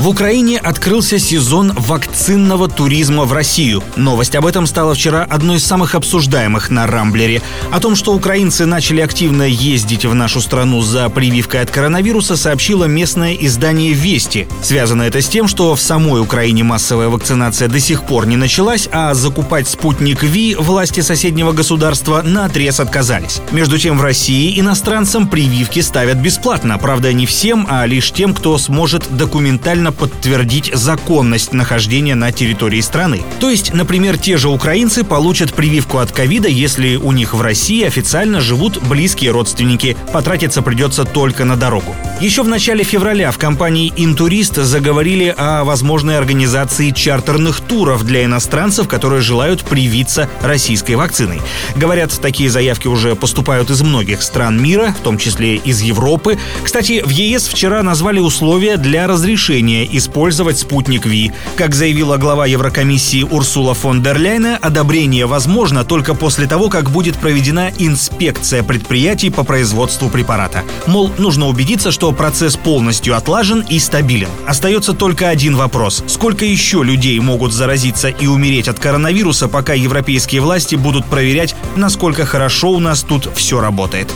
В Украине открылся сезон вакцинного туризма в Россию. Новость об этом стала вчера одной из самых обсуждаемых на Рамблере. О том, что украинцы начали активно ездить в нашу страну за прививкой от коронавируса, сообщило местное издание «Вести». Связано это с тем, что в самой Украине массовая вакцинация до сих пор не началась, а закупать спутник Ви власти соседнего государства на отрез отказались. Между тем в России иностранцам прививки ставят бесплатно. Правда, не всем, а лишь тем, кто сможет документально официально подтвердить законность нахождения на территории страны. То есть, например, те же украинцы получат прививку от ковида, если у них в России официально живут близкие родственники. Потратиться придется только на дорогу. Еще в начале февраля в компании «Интурист» заговорили о возможной организации чартерных туров для иностранцев, которые желают привиться российской вакциной. Говорят, такие заявки уже поступают из многих стран мира, в том числе из Европы. Кстати, в ЕС вчера назвали условия для разрешения разрешение использовать спутник Ви. Как заявила глава Еврокомиссии Урсула фон дер Ляйна, одобрение возможно только после того, как будет проведена инспекция предприятий по производству препарата. Мол, нужно убедиться, что процесс полностью отлажен и стабилен. Остается только один вопрос. Сколько еще людей могут заразиться и умереть от коронавируса, пока европейские власти будут проверять, насколько хорошо у нас тут все работает?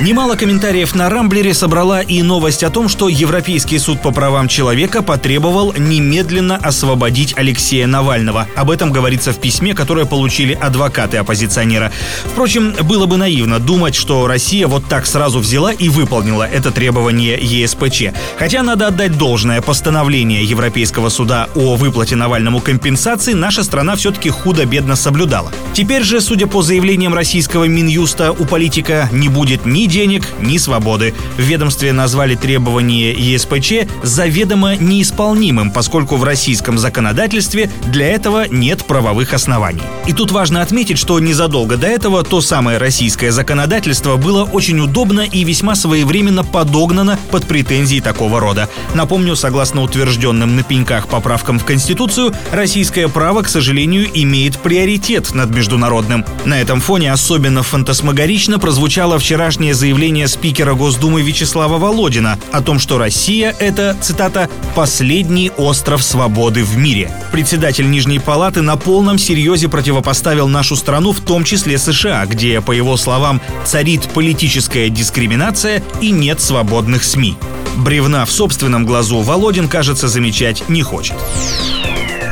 Немало комментариев на Рамблере собрала и новость о том, что Европейский суд по правам человека потребовал немедленно освободить Алексея Навального. Об этом говорится в письме, которое получили адвокаты оппозиционера. Впрочем, было бы наивно думать, что Россия вот так сразу взяла и выполнила это требование ЕСПЧ. Хотя надо отдать должное постановление Европейского суда о выплате Навальному компенсации наша страна все-таки худо-бедно соблюдала. Теперь же, судя по заявлениям российского Минюста, у политика не будет ни денег, ни свободы. В ведомстве назвали требование ЕСПЧ заведомо неисполнимым, поскольку в российском законодательстве для этого нет правовых оснований. И тут важно отметить, что незадолго до этого то самое российское законодательство было очень удобно и весьма своевременно подогнано под претензии такого рода. Напомню, согласно утвержденным на пеньках поправкам в Конституцию, российское право, к сожалению, имеет приоритет над международным. На этом фоне особенно фантасмагорично прозвучало вчерашнее заявление спикера Госдумы Вячеслава Володина о том, что Россия — это, цитата, «последний остров свободы в мире». Председатель Нижней Палаты на полном серьезе противопоставил нашу страну, в том числе США, где, по его словам, царит политическая дискриминация и нет свободных СМИ. Бревна в собственном глазу Володин, кажется, замечать не хочет.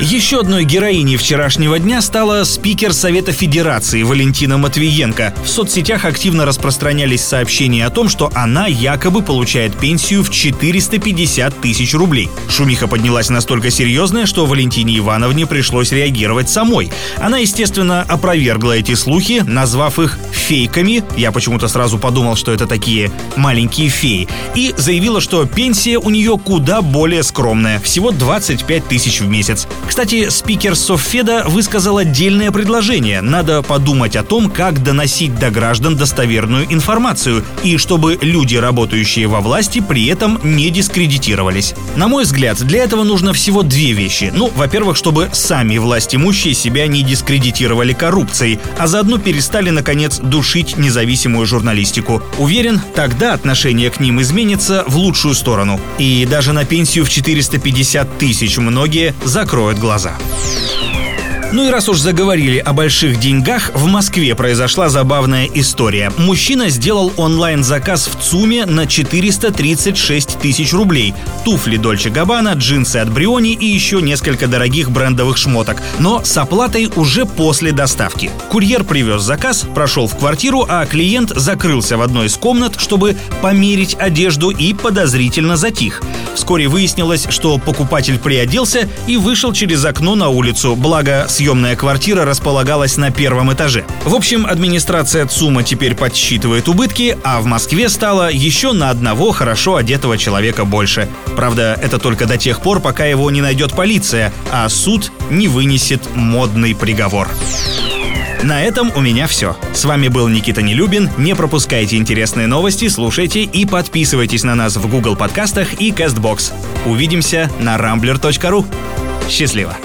Еще одной героиней вчерашнего дня стала спикер Совета Федерации Валентина Матвиенко. В соцсетях активно распространялись сообщения о том, что она якобы получает пенсию в 450 тысяч рублей. Шумиха поднялась настолько серьезная, что Валентине Ивановне пришлось реагировать самой. Она, естественно, опровергла эти слухи, назвав их фейками. Я почему-то сразу подумал, что это такие маленькие феи. И заявила, что пенсия у нее куда более скромная. Всего 25 тысяч в месяц. Кстати, спикер Софеда высказал отдельное предложение. Надо подумать о том, как доносить до граждан достоверную информацию, и чтобы люди, работающие во власти, при этом не дискредитировались. На мой взгляд, для этого нужно всего две вещи. Ну, во-первых, чтобы сами власть имущие себя не дискредитировали коррупцией, а заодно перестали, наконец, душить независимую журналистику. Уверен, тогда отношение к ним изменится в лучшую сторону. И даже на пенсию в 450 тысяч многие закроют глаза. Ну и раз уж заговорили о больших деньгах, в Москве произошла забавная история. Мужчина сделал онлайн-заказ в ЦУМе на 436 тысяч рублей. Туфли Дольче Габбана, джинсы от Бриони и еще несколько дорогих брендовых шмоток. Но с оплатой уже после доставки. Курьер привез заказ, прошел в квартиру, а клиент закрылся в одной из комнат, чтобы померить одежду и подозрительно затих. Вскоре выяснилось, что покупатель приоделся и вышел через окно на улицу, благо съемная квартира располагалась на первом этаже. В общем, администрация ЦУМа теперь подсчитывает убытки, а в Москве стало еще на одного хорошо одетого человека больше. Правда, это только до тех пор, пока его не найдет полиция, а суд не вынесет модный приговор. На этом у меня все. С вами был Никита Нелюбин. Не пропускайте интересные новости, слушайте и подписывайтесь на нас в Google подкастах и CastBox. Увидимся на rambler.ru. Счастливо!